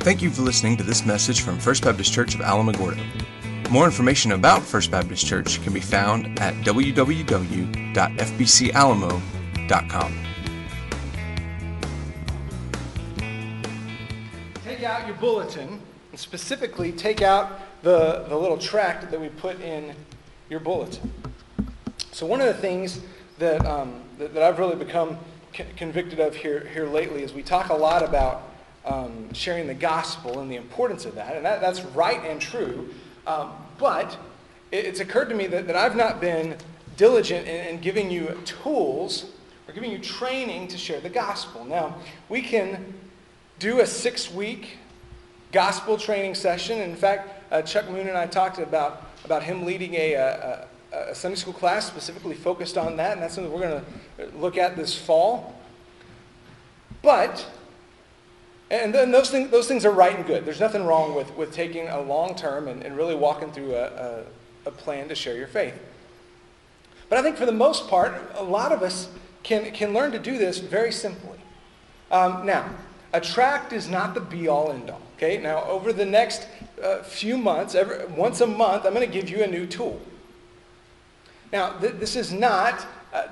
Thank you for listening to this message from First Baptist Church of Alamogordo. More information about First Baptist Church can be found at www.fbcalamo.com. Take out your bulletin, and specifically take out the, the little tract that we put in your bulletin. So, one of the things that, um, that, that I've really become c- convicted of here, here lately is we talk a lot about um, sharing the gospel and the importance of that, and that, that's right and true. Um, but it, it's occurred to me that, that I've not been diligent in, in giving you tools or giving you training to share the gospel. Now, we can do a six week gospel training session. In fact, uh, Chuck Moon and I talked about, about him leading a, a, a Sunday school class specifically focused on that, and that's something we're going to look at this fall. But, and then those, things, those things are right and good. There's nothing wrong with, with taking a long term and, and really walking through a, a, a plan to share your faith. But I think for the most part, a lot of us can, can learn to do this very simply. Um, now, a tract is not the be all end all. Okay, now over the next uh, few months, every, once a month, I'm going to give you a new tool. Now, th- this is not, uh,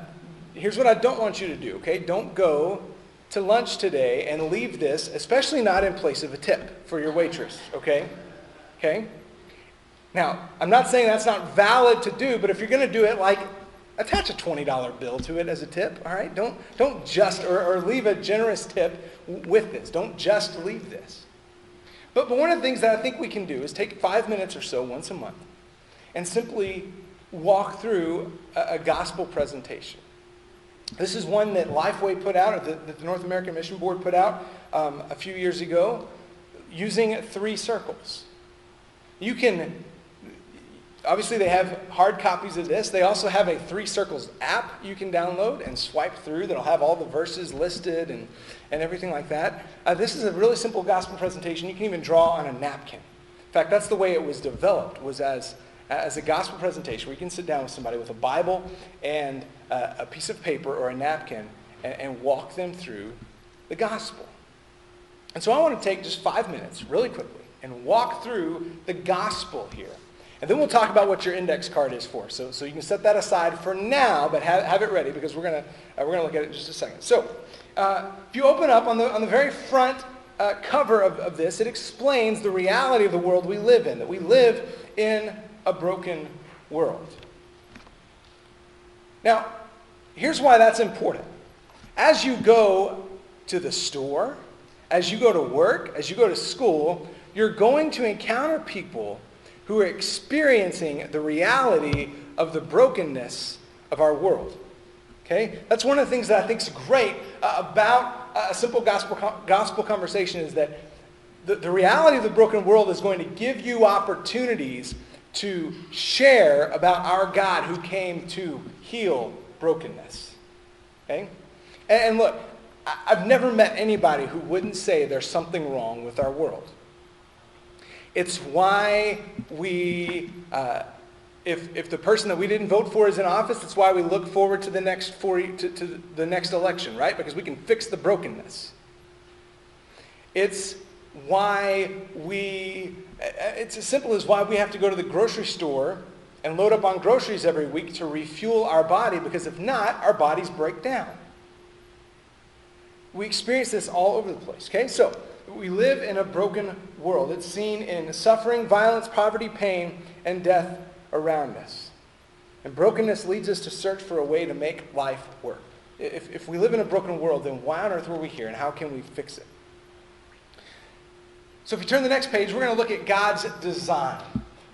here's what I don't want you to do, okay? Don't go to lunch today and leave this, especially not in place of a tip for your waitress, okay? Okay? Now, I'm not saying that's not valid to do, but if you're going to do it, like, attach a $20 bill to it as a tip, all right? Don't, don't just, or, or leave a generous tip with this. Don't just leave this. But, but one of the things that I think we can do is take five minutes or so once a month and simply walk through a, a gospel presentation. This is one that Lifeway put out, or that the North American Mission Board put out um, a few years ago, using three circles. You can, obviously, they have hard copies of this. They also have a Three Circles app you can download and swipe through that'll have all the verses listed and, and everything like that. Uh, this is a really simple gospel presentation. You can even draw on a napkin. In fact, that's the way it was developed, was as as a gospel presentation where you can sit down with somebody with a Bible and a piece of paper or a napkin and, and walk them through the gospel. And so I want to take just five minutes, really quickly, and walk through the gospel here. And then we'll talk about what your index card is for. So, so you can set that aside for now, but have, have it ready because we're going uh, we're gonna look at it in just a second. So uh, if you open up on the, on the very front uh, cover of, of this, it explains the reality of the world we live in, that we live in a broken world. Now, here's why that's important. As you go to the store, as you go to work, as you go to school, you're going to encounter people who are experiencing the reality of the brokenness of our world. Okay? That's one of the things that I think is great uh, about a simple gospel, gospel conversation is that the, the reality of the broken world is going to give you opportunities to share about our God who came to heal brokenness. Okay? And, and look, I've never met anybody who wouldn't say there's something wrong with our world. It's why we, uh, if, if the person that we didn't vote for is in office, it's why we look forward to the next four, to, to the next election, right? Because we can fix the brokenness. It's why we, it's as simple as why we have to go to the grocery store and load up on groceries every week to refuel our body, because if not, our bodies break down. We experience this all over the place, okay? So, we live in a broken world. It's seen in suffering, violence, poverty, pain, and death around us. And brokenness leads us to search for a way to make life work. If, if we live in a broken world, then why on earth were we here, and how can we fix it? So if you turn the next page, we're going to look at God's design.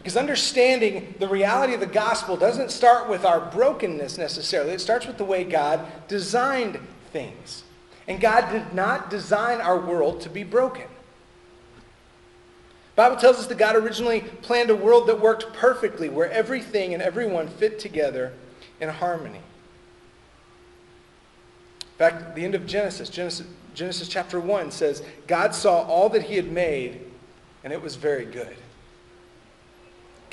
Because understanding the reality of the gospel doesn't start with our brokenness necessarily. It starts with the way God designed things. And God did not design our world to be broken. Bible tells us that God originally planned a world that worked perfectly, where everything and everyone fit together in harmony. In fact, the end of Genesis, Genesis, Genesis chapter 1 says, God saw all that he had made, and it was very good.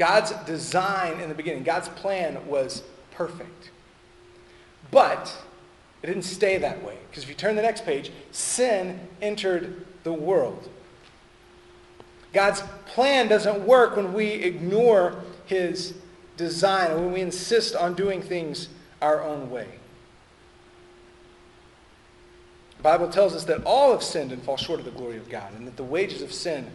God's design in the beginning, God's plan was perfect. But it didn't stay that way. Because if you turn the next page, sin entered the world. God's plan doesn't work when we ignore his design, when we insist on doing things our own way. The Bible tells us that all have sinned and fall short of the glory of God, and that the wages of sin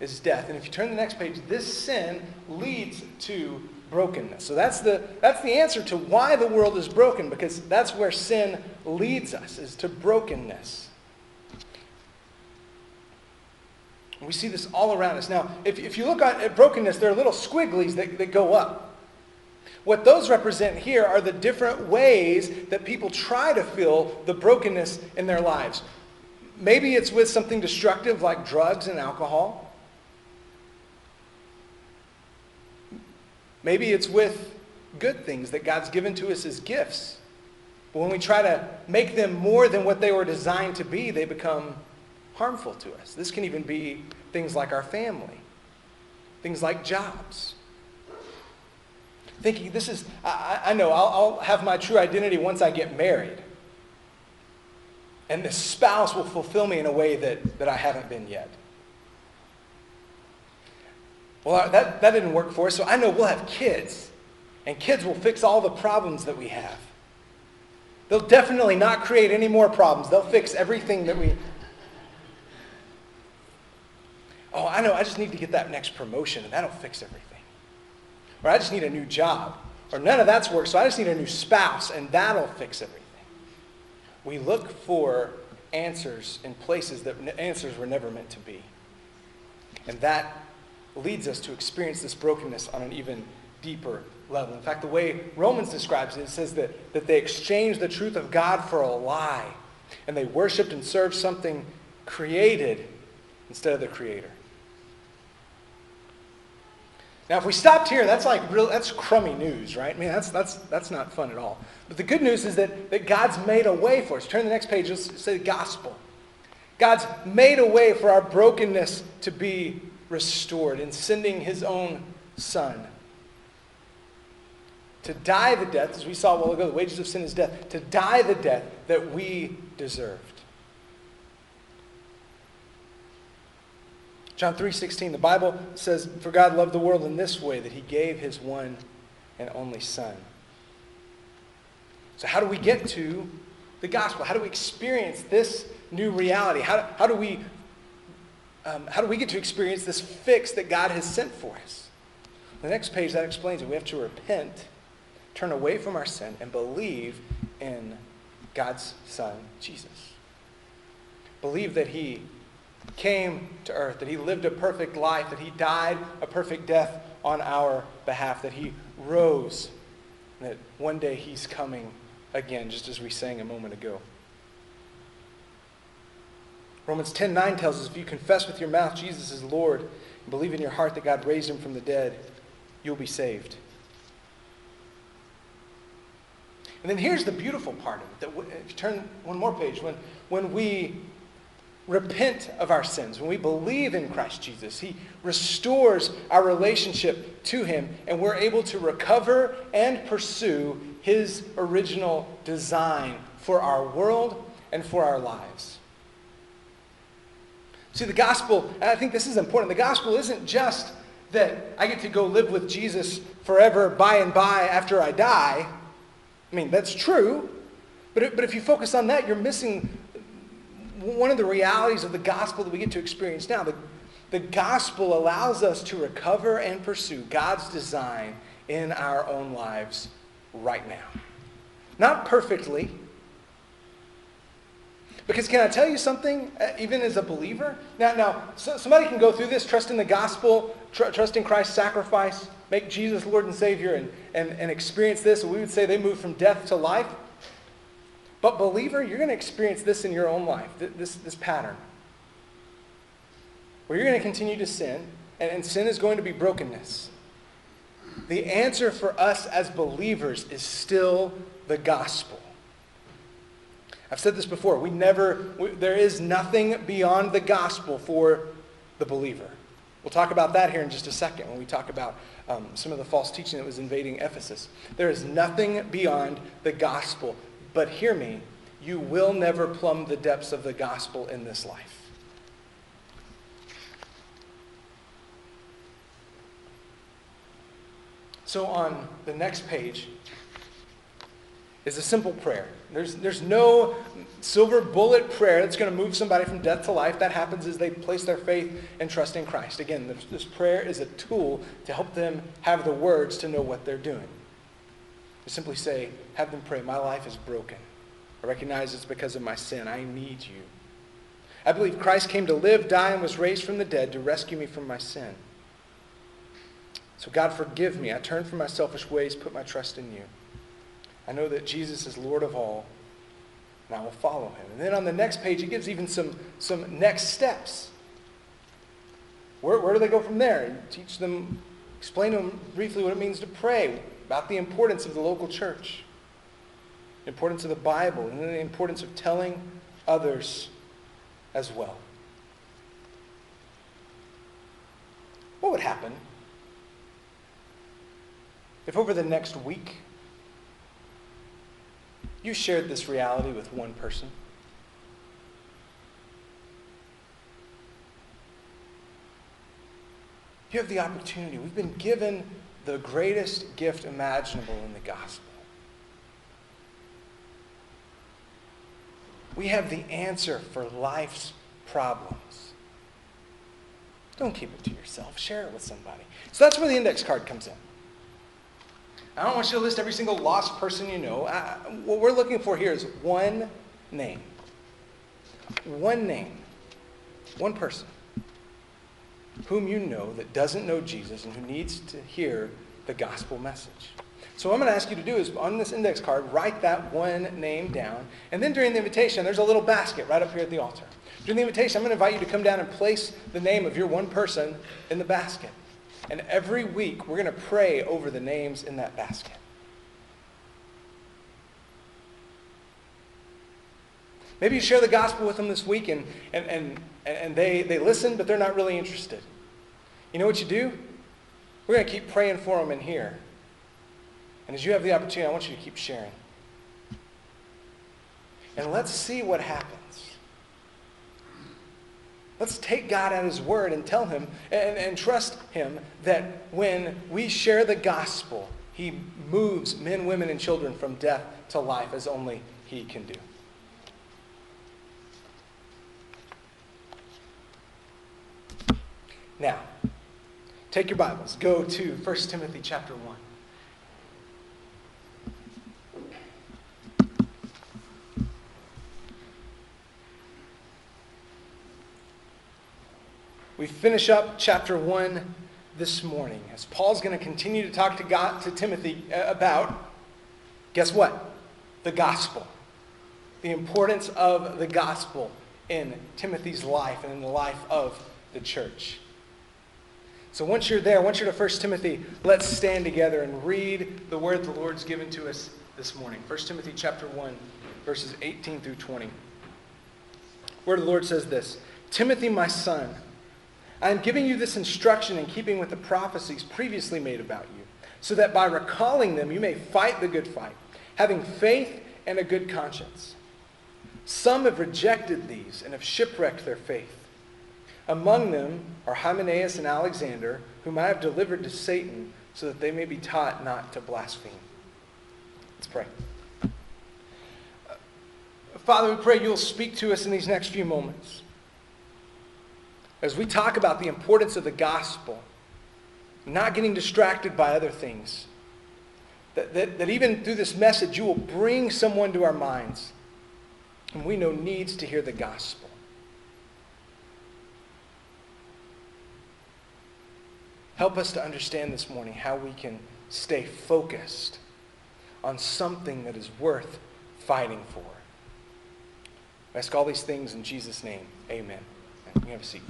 is death. And if you turn the next page, this sin leads to brokenness. So that's the, that's the answer to why the world is broken, because that's where sin leads us, is to brokenness. we see this all around us. Now, if, if you look at brokenness, there are little squigglies that, that go up. What those represent here are the different ways that people try to fill the brokenness in their lives. Maybe it's with something destructive like drugs and alcohol. Maybe it's with good things that God's given to us as gifts. But when we try to make them more than what they were designed to be, they become harmful to us. This can even be things like our family, things like jobs thinking this is, I, I know, I'll, I'll have my true identity once I get married. And the spouse will fulfill me in a way that, that I haven't been yet. Well, that, that didn't work for us, so I know we'll have kids. And kids will fix all the problems that we have. They'll definitely not create any more problems. They'll fix everything that we. Oh, I know, I just need to get that next promotion, and that'll fix everything or I just need a new job, or none of that's worked, so I just need a new spouse, and that'll fix everything. We look for answers in places that answers were never meant to be. And that leads us to experience this brokenness on an even deeper level. In fact, the way Romans describes it, it says that, that they exchanged the truth of God for a lie, and they worshiped and served something created instead of the Creator. Now, if we stopped here, that's like real, that's crummy news, right? I mean, that's, that's, that's not fun at all. But the good news is that, that God's made a way for us. Turn to the next page, let's say the gospel. God's made a way for our brokenness to be restored in sending his own son to die the death, as we saw a while ago, the wages of sin is death, to die the death that we deserved. John 3:16, the Bible says, "For God loved the world in this way that he gave his one and only son." So how do we get to the gospel? How do we experience this new reality? How, how do we um, how do we get to experience this fix that God has sent for us? The next page that explains it. We have to repent, turn away from our sin, and believe in God's Son, Jesus. Believe that He came to earth, that he lived a perfect life, that he died a perfect death on our behalf, that he rose, and that one day he's coming again, just as we sang a moment ago. Romans 10:9 tells us if you confess with your mouth Jesus is Lord and believe in your heart that God raised him from the dead, you'll be saved. And then here's the beautiful part of it. That if you turn one more page, when, when we repent of our sins, when we believe in Christ Jesus, He restores our relationship to Him, and we're able to recover and pursue His original design for our world and for our lives. See, the gospel, and I think this is important, the gospel isn't just that I get to go live with Jesus forever, by and by, after I die. I mean, that's true. But, but if you focus on that, you're missing one of the realities of the gospel that we get to experience now. The, the gospel allows us to recover and pursue God's design in our own lives right now. Not perfectly. Because can I tell you something, uh, even as a believer? Now, now so somebody can go through this, trust in the gospel, tr- trust in Christ's sacrifice, make Jesus Lord and Savior, and, and, and experience this. We would say they move from death to life. But, believer, you're going to experience this in your own life, this, this pattern. Where you're going to continue to sin, and, and sin is going to be brokenness. The answer for us as believers is still the gospel. I've said this before. We never, we, there is nothing beyond the gospel for the believer. We'll talk about that here in just a second when we talk about um, some of the false teaching that was invading Ephesus. There is nothing beyond the gospel. But hear me, you will never plumb the depths of the gospel in this life. So on the next page, is a simple prayer. There's, there's no silver bullet prayer that's going to move somebody from death to life. That happens as they place their faith and trust in Christ. Again, this, this prayer is a tool to help them have the words to know what they're doing. You simply say, have them pray, My life is broken. I recognize it's because of my sin. I need you. I believe Christ came to live, die, and was raised from the dead to rescue me from my sin. So, God, forgive me. I turn from my selfish ways, put my trust in you. I know that Jesus is Lord of all, and I will follow him. And then on the next page, he gives even some, some next steps. Where, where do they go from there? And teach them, explain to them briefly what it means to pray, about the importance of the local church, the importance of the Bible, and then the importance of telling others as well. What would happen if over the next week you shared this reality with one person? You have the opportunity. We've been given the greatest gift imaginable in the gospel. We have the answer for life's problems. Don't keep it to yourself. Share it with somebody. So that's where the index card comes in. I don't want you to list every single lost person you know. I, what we're looking for here is one name. One name. One person whom you know that doesn't know Jesus and who needs to hear the gospel message. So what I'm going to ask you to do is on this index card, write that one name down. And then during the invitation, there's a little basket right up here at the altar. During the invitation, I'm going to invite you to come down and place the name of your one person in the basket. And every week, we're going to pray over the names in that basket. Maybe you share the gospel with them this week and, and, and, and they, they listen, but they're not really interested. You know what you do? We're going to keep praying for them in here. And as you have the opportunity, I want you to keep sharing. And let's see what happens. Let's take God at His word and tell Him and, and trust Him that when we share the gospel, He moves men, women, and children from death to life as only He can do. Now, take your Bibles. Go to 1 Timothy chapter 1. We finish up chapter 1 this morning as Paul's going to continue to talk to, God, to Timothy uh, about, guess what? The gospel. The importance of the gospel in Timothy's life and in the life of the church. So once you're there, once you're to 1 Timothy, let's stand together and read the word the Lord's given to us this morning. 1 Timothy chapter 1, verses 18 through 20. Where the Lord says this Timothy, my son, I am giving you this instruction in keeping with the prophecies previously made about you, so that by recalling them you may fight the good fight, having faith and a good conscience. Some have rejected these and have shipwrecked their faith. Among them are Hymenaeus and Alexander, whom I have delivered to Satan, so that they may be taught not to blaspheme. Let's pray. Father, we pray you'll speak to us in these next few moments. As we talk about the importance of the gospel, not getting distracted by other things, that, that, that even through this message, you will bring someone to our minds and we know needs to hear the gospel. Help us to understand this morning how we can stay focused on something that is worth fighting for. I ask all these things in Jesus' name. Amen. You have a seat.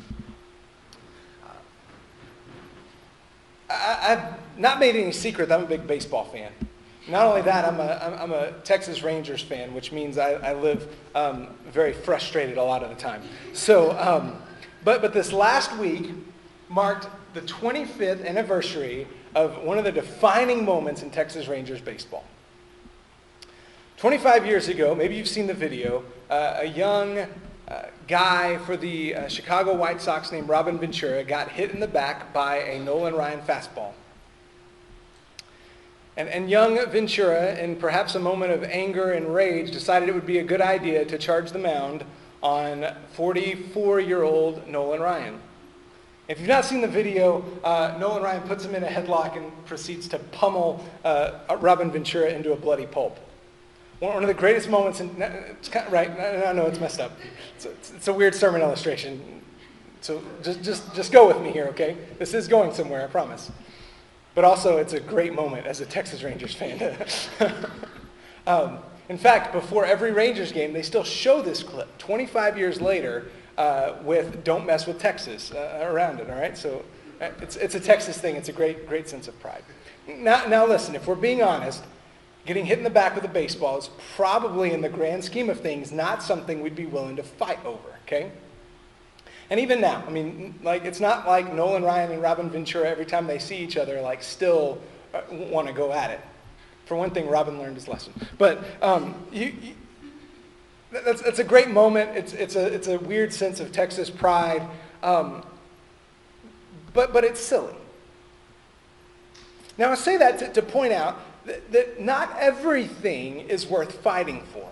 I, have not made any secret that I'm a big baseball fan. Not only that, I'm a, I'm a Texas Rangers fan, which means I, I live um, very frustrated a lot of the time. So, um, but, but this last week marked the 25th anniversary of one of the defining moments in Texas Rangers baseball. 25 years ago, maybe you've seen the video, uh, a young uh, guy for the uh, Chicago White Sox named Robin Ventura got hit in the back by a Nolan Ryan fastball. And, and young Ventura, in perhaps a moment of anger and rage, decided it would be a good idea to charge the mound on 44-year-old Nolan Ryan. If you've not seen the video, uh, Nolan Ryan puts him in a headlock and proceeds to pummel uh, Robin Ventura into a bloody pulp. One of the greatest moments, in, it's kind of, right, I know it's messed up. It's a, it's a weird sermon illustration. So just, just, just go with me here, okay? This is going somewhere, I promise. But also, it's a great moment as a Texas Rangers fan. um, in fact, before every Rangers game, they still show this clip 25 years later uh, with Don't Mess with Texas uh, around it, all right? So uh, it's, it's a Texas thing. It's a great, great sense of pride. Now, now, listen, if we're being honest, getting hit in the back with a baseball is probably, in the grand scheme of things, not something we'd be willing to fight over, okay? And even now, I mean, like, it's not like Nolan Ryan and Robin Ventura, every time they see each other, like, still uh, want to go at it. For one thing, Robin learned his lesson. But um, you, you, that's, that's a great moment. It's, it's, a, it's a weird sense of Texas pride. Um, but, but it's silly. Now, I say that to, to point out that, that not everything is worth fighting for.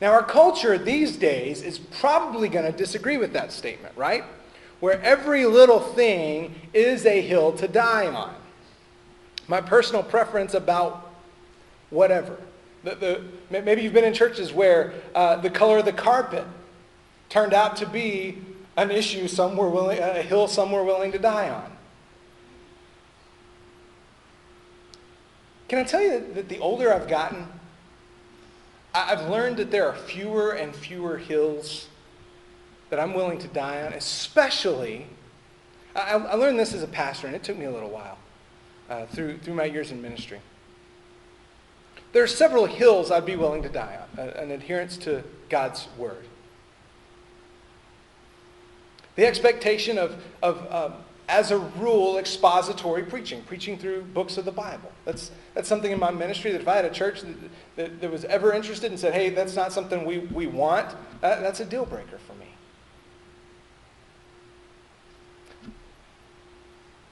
Now, our culture these days is probably going to disagree with that statement, right? Where every little thing is a hill to die on. My personal preference about whatever. The, the, maybe you've been in churches where uh, the color of the carpet turned out to be an issue some were willing, a hill some were willing to die on. Can I tell you that the older I've gotten, I've learned that there are fewer and fewer hills that I'm willing to die on, especially, I, learned this as a pastor, and it took me a little while uh, through, through my years in ministry. There are several hills I'd be willing to die on, an adherence to God's word. The expectation of, of um, as a rule, expository preaching, preaching through books of the Bible. That's, that's something in my ministry that if I had a church that, that, that was ever interested and said, hey, that's not something we, we want, that, that's a deal breaker for me.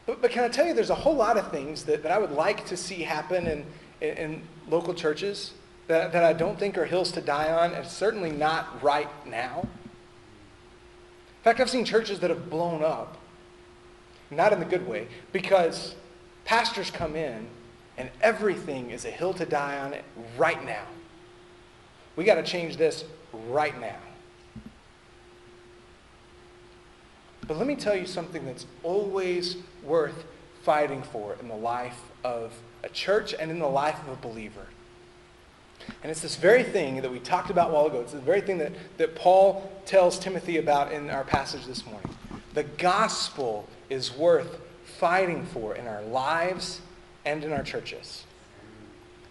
But, but can I tell you, there's a whole lot of things that, that I would like to see happen in, in, in local churches that, that I don't think are hills to die on, and certainly not right now. In fact, I've seen churches that have blown up not in the good way, because pastors come in and everything is a hill to die on right now. We got to change this right now. But let me tell you something that's always worth fighting for in the life of a church and in the life of a believer. And it's this very thing that we talked about a while ago. It's the very thing that, that Paul tells Timothy about in our passage this morning. The gospel is worth fighting for in our lives and in our churches.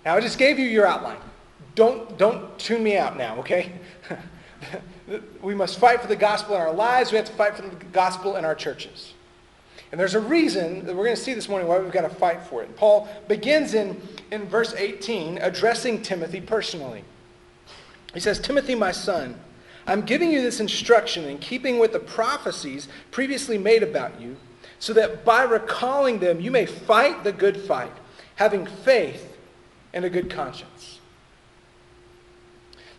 Now, I just gave you your outline. Don't, don't tune me out now, okay? we must fight for the gospel in our lives. We have to fight for the gospel in our churches. And there's a reason that we're going to see this morning why we've got to fight for it. Paul begins in, in verse 18 addressing Timothy personally. He says, Timothy, my son, I'm giving you this instruction in keeping with the prophecies previously made about you, so that by recalling them you may fight the good fight, having faith and a good conscience.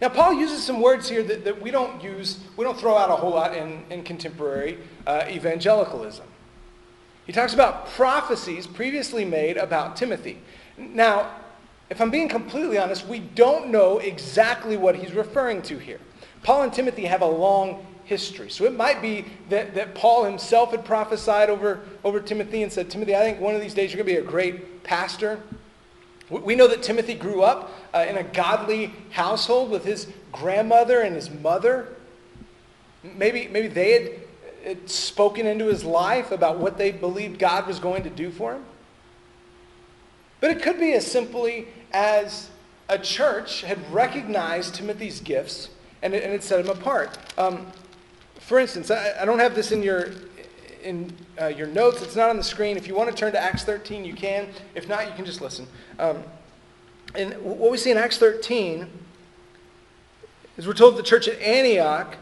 Now, Paul uses some words here that, that we don't use, we don't throw out a whole lot in, in contemporary uh, evangelicalism. He talks about prophecies previously made about Timothy. Now, if I'm being completely honest, we don't know exactly what he's referring to here. Paul and Timothy have a long history. So it might be that, that Paul himself had prophesied over, over Timothy and said, Timothy, I think one of these days you're going to be a great pastor. We know that Timothy grew up uh, in a godly household with his grandmother and his mother. Maybe, maybe they had, spoken into his life about what they believed God was going to do for him. But it could be as simply as a church had recognized Timothy's gifts and it, and it set him apart. Um, for instance, I, I, don't have this in your in uh, your notes. It's not on the screen. If you want to turn to Acts 13, you can. If not, you can just listen. Um, and what we see in Acts 13 is we're told the church at Antioch.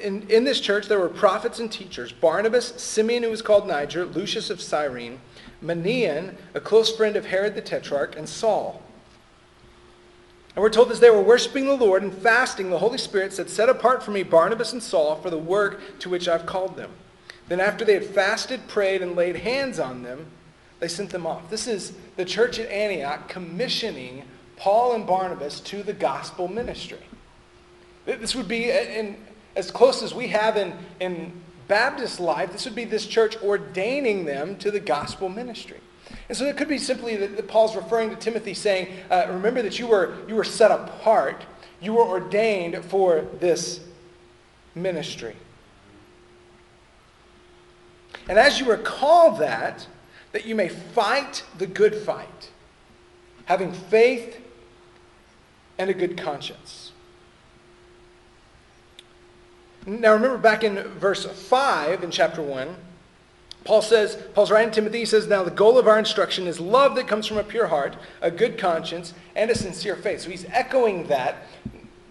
In, in this church, there were prophets and teachers Barnabas, Simeon, who was called Niger, Lucius of Cyrene, Manaen, a close friend of Herod the Tetrarch, and Saul. And we're told as they were worshiping the Lord and fasting, the Holy Spirit said, Set apart for me Barnabas and Saul for the work to which I've called them. Then, after they had fasted, prayed, and laid hands on them, they sent them off. This is the church at Antioch commissioning Paul and Barnabas to the gospel ministry. This would be, in, as close as we have in, in Baptist life, this would be this church ordaining them to the gospel ministry. And so it could be simply that, that Paul's referring to Timothy saying, uh, remember that you were, you were set apart, you were ordained for this ministry. And as you recall that, that you may fight the good fight, having faith and a good conscience. Now remember back in verse 5 in chapter 1, Paul says, Paul's writing to Timothy, he says, Now the goal of our instruction is love that comes from a pure heart, a good conscience, and a sincere faith. So he's echoing that,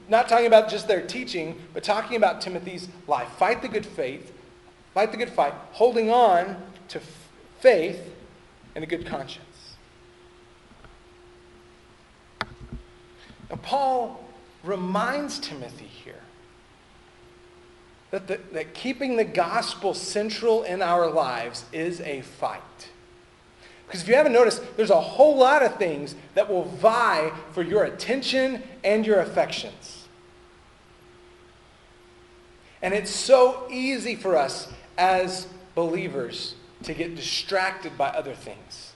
not talking about just their teaching, but talking about Timothy's life. Fight the good faith, fight the good fight, holding on to faith and a good conscience. Now, Paul reminds Timothy here that, the, that keeping the gospel central in our lives is a fight. Because if you haven't noticed, there's a whole lot of things that will vie for your attention and your affections. And it's so easy for us as believers to get distracted by other things.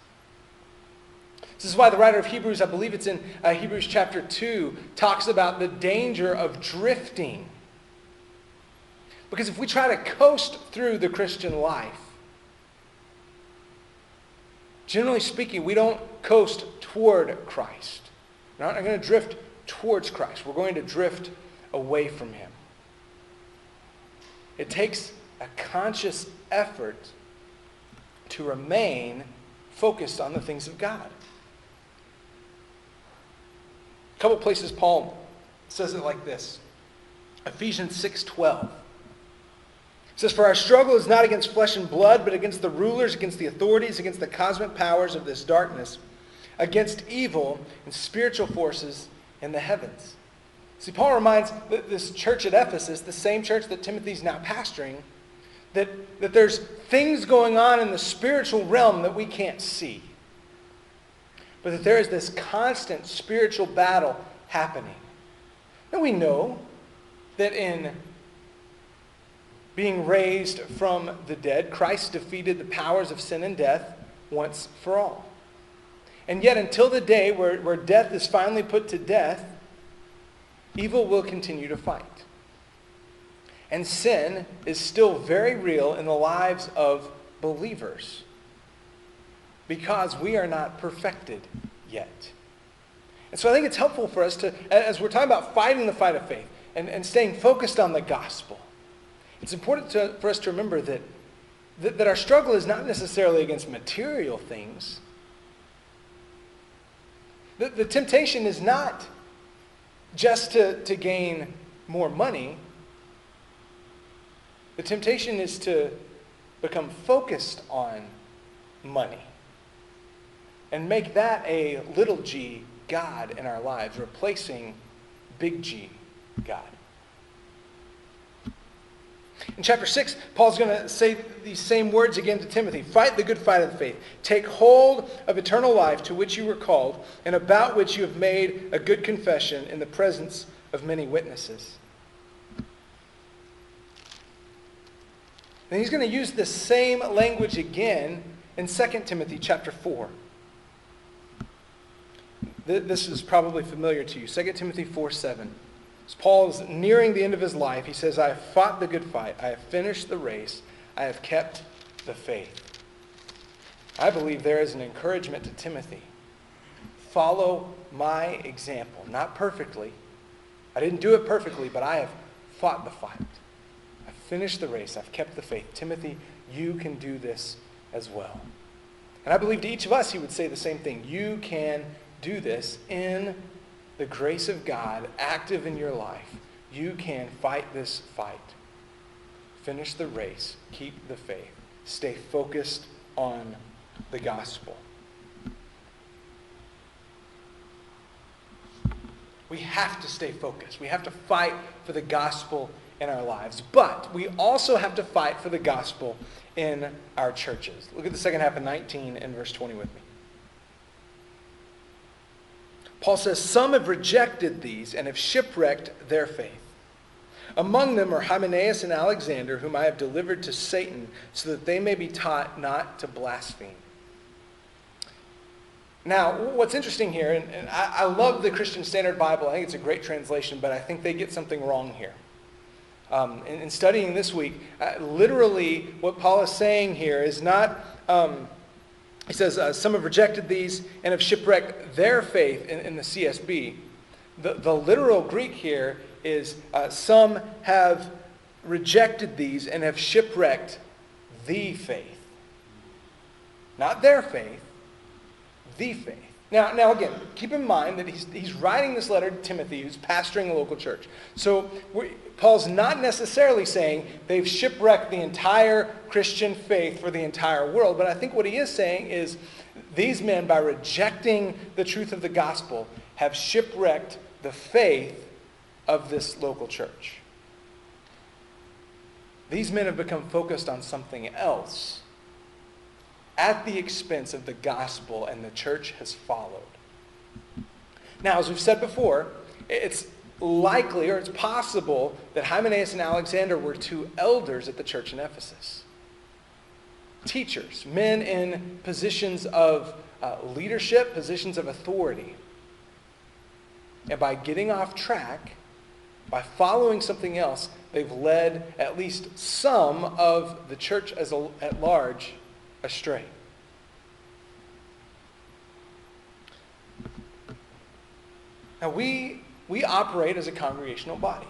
This is why the writer of Hebrews, I believe it's in uh, Hebrews chapter 2, talks about the danger of drifting. Because if we try to coast through the Christian life, generally speaking, we don't coast toward Christ. We're not going to drift towards Christ. We're going to drift away from Him. It takes a conscious effort to remain focused on the things of God. A couple places Paul says it like this. Ephesians 6:12 says, For our struggle is not against flesh and blood, but against the rulers, against the authorities, against the cosmic powers of this darkness, against evil and spiritual forces in the heavens. See, Paul reminds this church at Ephesus, the same church that Timothy's now pastoring, that, that there's things going on in the spiritual realm that we can't see. But that there is this constant spiritual battle happening. And we know that in being raised from the dead, Christ defeated the powers of sin and death once for all. And yet, until the day where, where death is finally put to death, evil will continue to fight. And sin is still very real in the lives of believers because we are not perfected yet. And so I think it's helpful for us to, as we're talking about fighting the fight of faith and, and staying focused on the gospel, it's important to, for us to remember that, that, that our struggle is not necessarily against material things. The, the temptation is not just to, to gain more money the temptation is to become focused on money and make that a little g God in our lives, replacing big G God. In chapter 6, Paul's going to say these same words again to Timothy Fight the good fight of the faith. Take hold of eternal life to which you were called, and about which you have made a good confession in the presence of many witnesses. And he's going to use the same language again in 2 Timothy chapter 4. This is probably familiar to you. 2 Timothy 4 7. As Paul is nearing the end of his life, he says, I have fought the good fight. I have finished the race. I have kept the faith. I believe there is an encouragement to Timothy. Follow my example. Not perfectly. I didn't do it perfectly, but I have fought the fight I've finished the race. I've kept the faith. Timothy, you can do this as well. And I believe to each of us, he would say the same thing. You can do this in the grace of God active in your life. You can fight this fight. Finish the race. Keep the faith. Stay focused on the gospel. We have to stay focused. We have to fight for the gospel in our lives. But we also have to fight for the gospel in our churches. Look at the second half of 19 and verse 20 with me. Paul says, Some have rejected these and have shipwrecked their faith. Among them are Hymenaeus and Alexander, whom I have delivered to Satan, so that they may be taught not to blaspheme. Now, what's interesting here, and, and I, I, love the Christian Standard Bible, I think it's a great translation, but I think they get something wrong here. Um, in, in, studying this week, uh, literally what Paul is saying here is not, um, he says, uh, some have rejected these and have shipwrecked their faith in, in the CSB. The, the literal Greek here is uh, some have rejected these and have shipwrecked the faith. Not their faith, the faith. Now, now again, keep in mind that he's, he's writing this letter to Timothy, who's pastoring a local church. So Paul's not necessarily saying they've shipwrecked the entire Christian faith for the entire world, but I think what he is saying is these men, by rejecting the truth of the gospel, have shipwrecked the faith of this local church. These men have become focused on something else at the expense of the gospel, and the church has followed. Now, as we've said before, it's likely or it's possible that Hymenaeus and Alexander were two elders at the church in Ephesus. Teachers, men in positions of uh, leadership, positions of authority. And by getting off track, by following something else, they've led at least some of the church as a, at large astray. Now, we, we operate as a congregational body.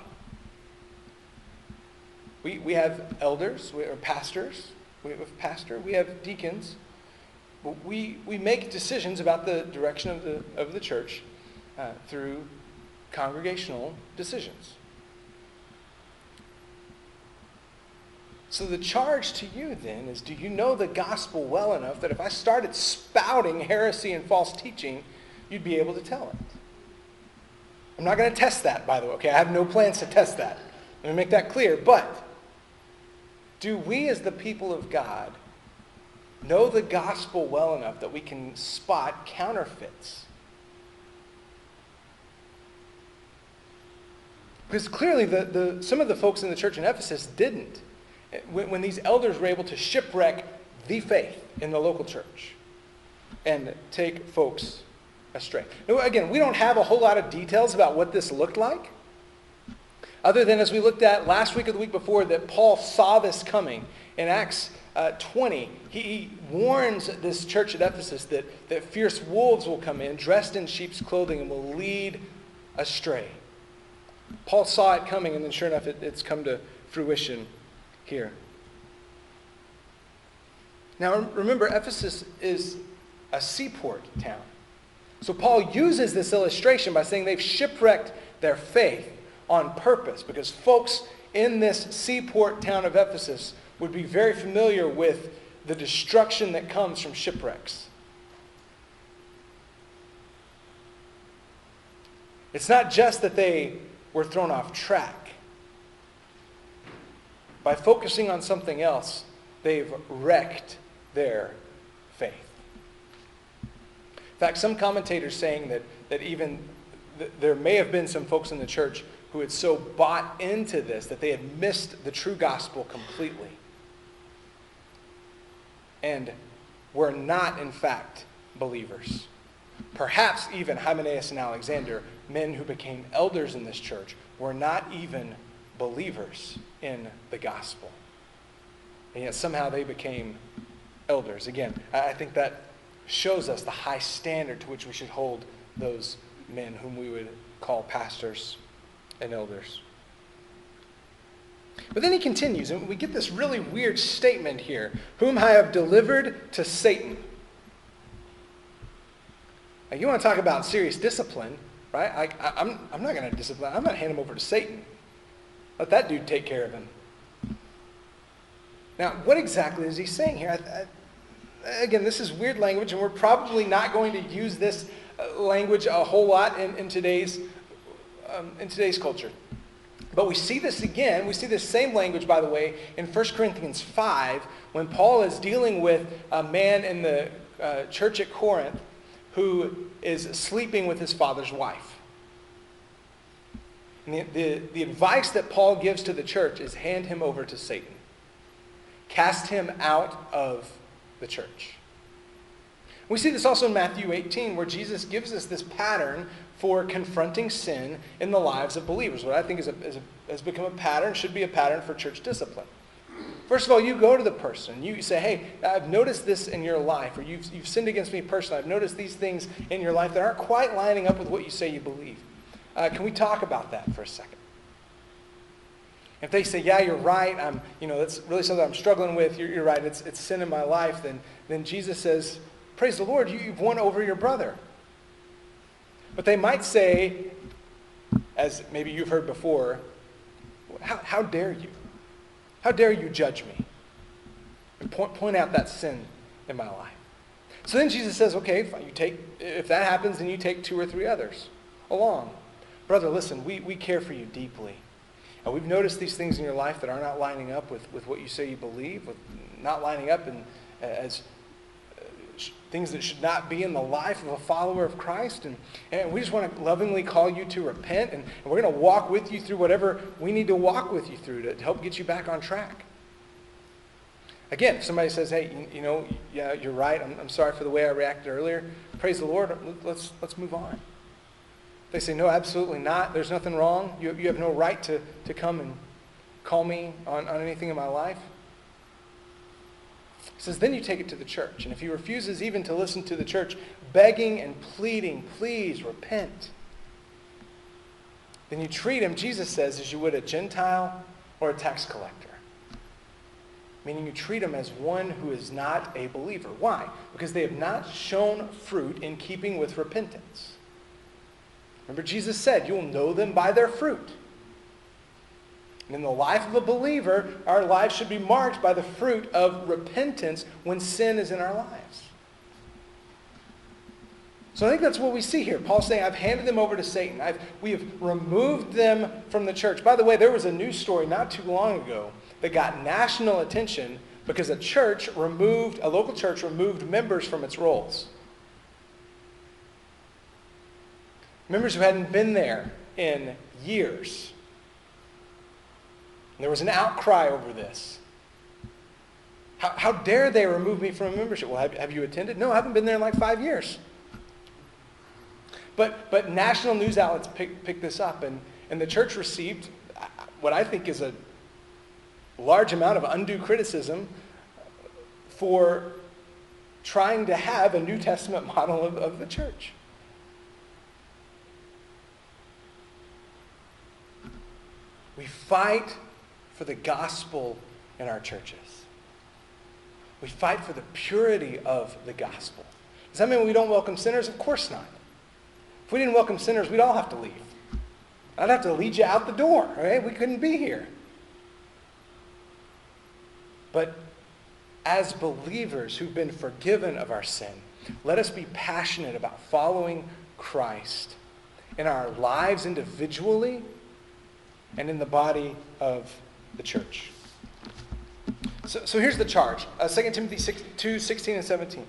We, we have elders, we are pastors, we have pastor, we have deacons. But we, we make decisions about the direction of the, of the church uh, through congregational decisions. So the charge to you then is do you know the gospel well enough that if I started spouting heresy and false teaching, you'd be able to tell it? I'm not going to test that, by the way, okay? I have no plans to test that. Let me make that clear. But do we, as the people of God, know the gospel well enough that we can spot counterfeits? Because clearly, the, the, some of the folks in the church in Ephesus didn't when, when these elders were able to shipwreck the faith in the local church and take folks astray. Now, again, we don't have a whole lot of details about what this looked like, other than as we looked at last week or the week before, that Paul saw this coming. In Acts uh, 20, he, warns this church at Ephesus that, that fierce wolves will come in, dressed in sheep's clothing, and will lead astray. Paul saw it coming, and then sure enough, it, it's come to fruition here. Now, remember, Ephesus is a seaport town. So Paul uses this illustration by saying they've shipwrecked their faith on purpose because folks in this seaport town of Ephesus would be very familiar with the destruction that comes from shipwrecks. It's not just that they were thrown off track. By focusing on something else, they've wrecked their faith. In fact, some commentators saying that, that even th- there may have been some folks in the church who had so bought into this that they had missed the true gospel completely. And were not, in fact, believers. Perhaps even Hymenaeus and Alexander, men who became elders in this church, were not even believers in the gospel. And yet somehow they became elders. Again, I think that shows us the high standard to which we should hold those men whom we would call pastors and elders. But then he continues, and we get this really weird statement here whom I have delivered to Satan. Now, you want to talk about serious discipline, right? I, am I'm, I'm not going to discipline. I'm to hand him over to Satan. Let that dude take care of him. Now, what exactly is he saying here? I, I, again, this is weird language, and we're probably not going to use this uh, language a whole lot in, in today's, um, in today's culture. But we see this again. We see this same language, by the way, in 1 Corinthians 5 when Paul is dealing with a man in the uh, church at Corinth who is sleeping with his father's wife. And the, the, the advice that Paul gives to the church is hand him over to Satan, cast him out of the church. We see this also in Matthew 18, where Jesus gives us this pattern for confronting sin in the lives of believers. What I think is a, is a, has become a pattern, should be a pattern for church discipline. First of all, you go to the person. You say, hey, I've noticed this in your life, or you've, you've sinned against me personally. I've noticed these things in your life that aren't quite lining up with what you say you believe. Uh, can we talk about that for a second? If they say, yeah, you're right, I'm, you know, that's really something I'm struggling with, you're, you're right, it's, it's sin in my life, then, then Jesus says, praise the Lord, you, you've won over your brother. But they might say, as maybe you've heard before, how, how dare you? How dare you judge me? And point, point out that sin in my life. So then Jesus says, okay, you take, if that happens, then you take two or three others along. Brother, listen, we, we care for you deeply. And we've noticed these things in your life that are not lining up with, with what you say you believe, with not lining up in, as uh, things that should not be in the life of a follower of Christ. And, and we just want to lovingly call you to repent. And, and we're going to walk with you through whatever we need to walk with you through to, to help get you back on track. Again, if somebody says, hey, you, you know, yeah, you're right. I'm, I'm sorry for the way I reacted earlier. Praise the Lord. Let's, let's move on. They say, no, absolutely not. There's nothing wrong. You, you have no right to, to come and call me on, on anything in my life. He says, then you take it to the church. And if he refuses even to listen to the church, begging and pleading, please repent, then you treat him, Jesus says, as you would a Gentile or a tax collector. Meaning you treat him as one who is not a believer. Why? Because they have not shown fruit in keeping with repentance. Remember, Jesus said, You'll know them by their fruit. And in the life of a believer, our lives should be marked by the fruit of repentance when sin is in our lives. So I think that's what we see here. Paul's saying, I've handed them over to Satan. I've, we have removed them from the church. By the way, there was a news story not too long ago that got national attention because a church removed, a local church removed members from its rolls. Members who hadn't been there in years. And there was an outcry over this. How, how dare they remove me from a membership? Well, have, have you attended? No, I haven't been there in like five years. But, but national news outlets picked pick this up, and, and the church received uh, what I think is a large amount of undue criticism for trying to have a New Testament model of, of the church. We fight for the gospel in our churches. We fight for the purity of the gospel. Does that mean we don't welcome sinners? Of course not. If we didn't welcome sinners, we'd all have to leave. I'd have to lead you out the door, right? We couldn't be here. But as believers who've been forgiven of our sin, let us be passionate about following Christ in our lives individually and in the body of the church. So, so here's the charge uh, 2 Timothy 6, 2 16 and 17.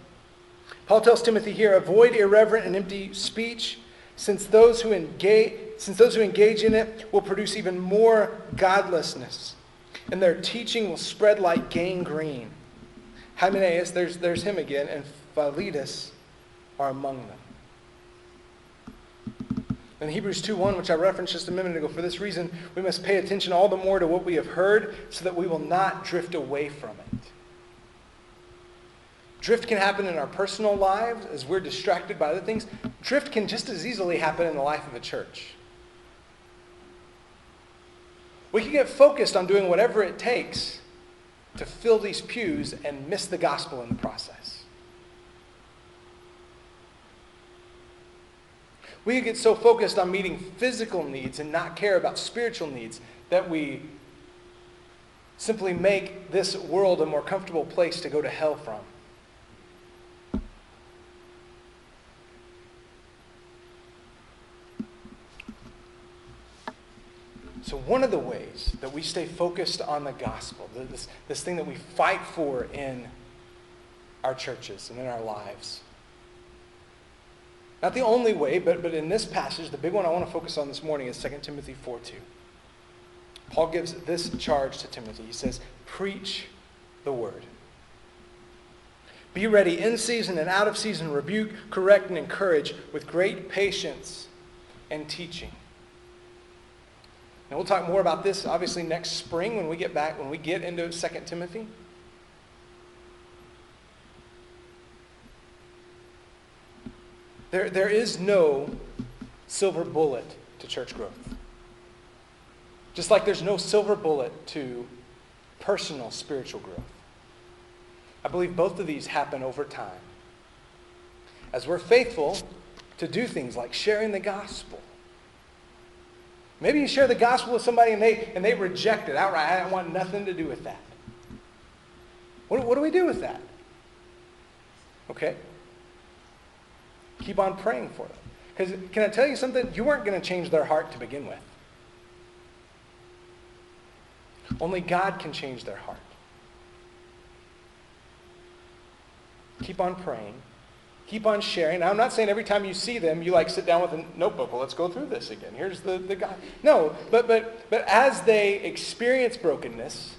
Paul tells Timothy here avoid irreverent and empty speech, since those who engage, since those who engage in it will produce even more godlessness, and their teaching will spread like gangrene. Hymenaeus, there's, there's him again, and Philetus are among them. In Hebrews 2.1, which I referenced just a minute ago, for this reason, we must pay attention all the more to what we have heard so that we will not drift away from it. Drift can happen in our personal lives as we're distracted by other things. Drift can just as easily happen in the life of a church. We can get focused on doing whatever it takes to fill these pews and miss the gospel in the process. We get so focused on meeting physical needs and not care about spiritual needs that we simply make this world a more comfortable place to go to hell from. So, one of the ways that we stay focused on the gospel, this, this thing that we fight for in our churches and in our lives, not the only way, but, but in this passage, the big one I want to focus on this morning is 2 Timothy 4 2. Paul gives this charge to Timothy. He says, Preach the word. Be ready in season and out of season, rebuke, correct, and encourage with great patience and teaching. And we'll talk more about this obviously next spring when we get back, when we get into 2 Timothy. There, there is no silver bullet to church growth. Just like there's no silver bullet to personal spiritual growth. I believe both of these happen over time. As we're faithful to do things like sharing the gospel. Maybe you share the gospel with somebody and they, and they reject it outright. I don't want nothing to do with that. What, what do we do with that? Okay? Keep on praying for them. Because can I tell you something? You weren't going to change their heart to begin with. Only God can change their heart. Keep on praying. Keep on sharing. Now, I'm not saying every time you see them, you like sit down with a notebook. Well, let's go through this again. Here's the, the guy. No, but, but, but as they experience brokenness,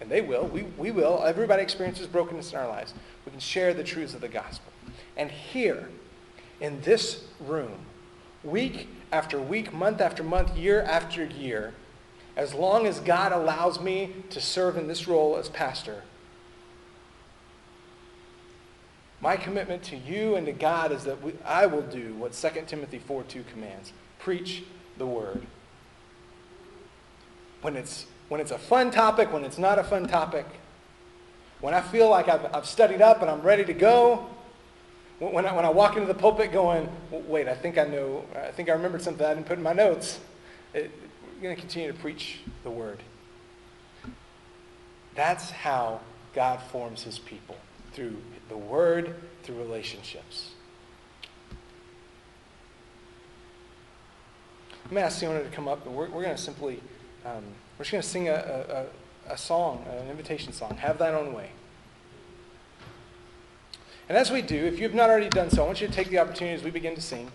and they will, we, we will, everybody experiences brokenness in our lives, we can share the truths of the gospel. And here, in this room, week after week, month after month, year after year, as long as God allows me to serve in this role as pastor, my commitment to you and to God is that we, I will do what 2 Timothy 4 2 commands preach the word. When it's, when it's a fun topic, when it's not a fun topic, when I feel like I've, I've studied up and I'm ready to go, when I, when I walk into the pulpit going, wait, I think I know, I think I remembered something I didn't put in my notes, it, we're going to continue to preach the word. That's how God forms his people through the word, through relationships. I'm going to ask Siona to come up, and we're, we're going to simply, um, we're just going to sing a, a, a song, an invitation song, Have Thine Own Way. And as we do, if you have not already done so, I want you to take the opportunity as we begin to sing.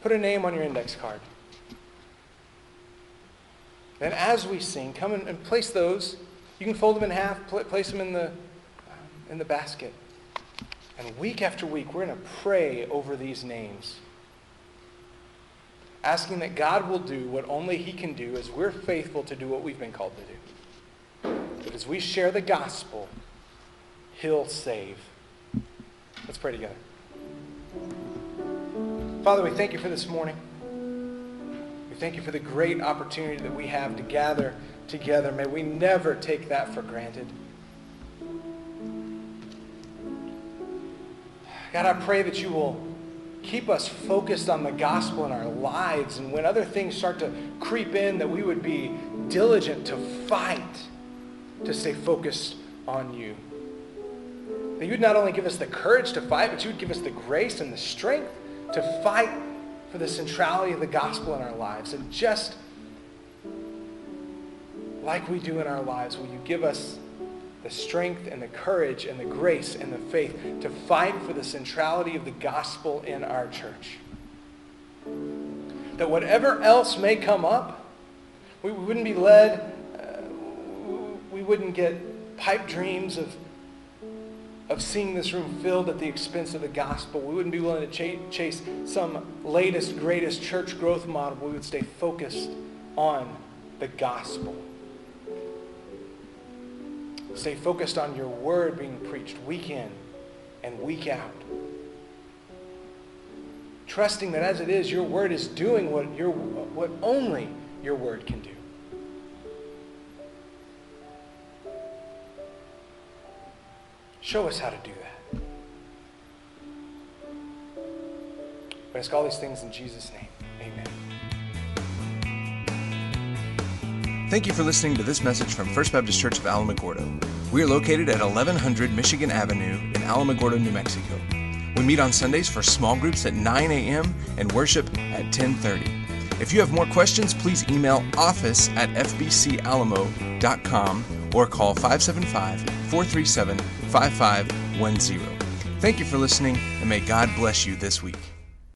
Put a name on your index card. Then, as we sing, come and place those. You can fold them in half, place them in the, in the basket. And week after week, we're going to pray over these names, asking that God will do what only He can do as we're faithful to do what we've been called to do. That as we share the gospel, He'll save. Let's pray together. Father, we thank you for this morning. We thank you for the great opportunity that we have to gather together. May we never take that for granted. God, I pray that you will keep us focused on the gospel in our lives. And when other things start to creep in, that we would be diligent to fight to stay focused on you. That you'd not only give us the courage to fight, but you would give us the grace and the strength to fight for the centrality of the gospel in our lives. And just like we do in our lives, will you give us the strength and the courage and the grace and the faith to fight for the centrality of the gospel in our church? That whatever else may come up, we, wouldn't be led, uh, we wouldn't get pipe dreams of of seeing this room filled at the expense of the gospel. We wouldn't be willing to chase some latest, greatest church growth model. We would stay focused on the gospel. Stay focused on your word being preached week in and week out. Trusting that as it is, your word is doing what, your, what only your word can do. Show us how to do that. We ask all these things in Jesus' name. Amen. Thank you for listening to this message from First Baptist Church of Alamogordo. We are located at 1100 Michigan Avenue in Alamogordo, New Mexico. We meet on Sundays for small groups at 9 a.m. and worship at 10:30. If you have more questions, please email office at fbcalamo.com or call 575 437 5510. Thank you for listening, and may God bless you this week.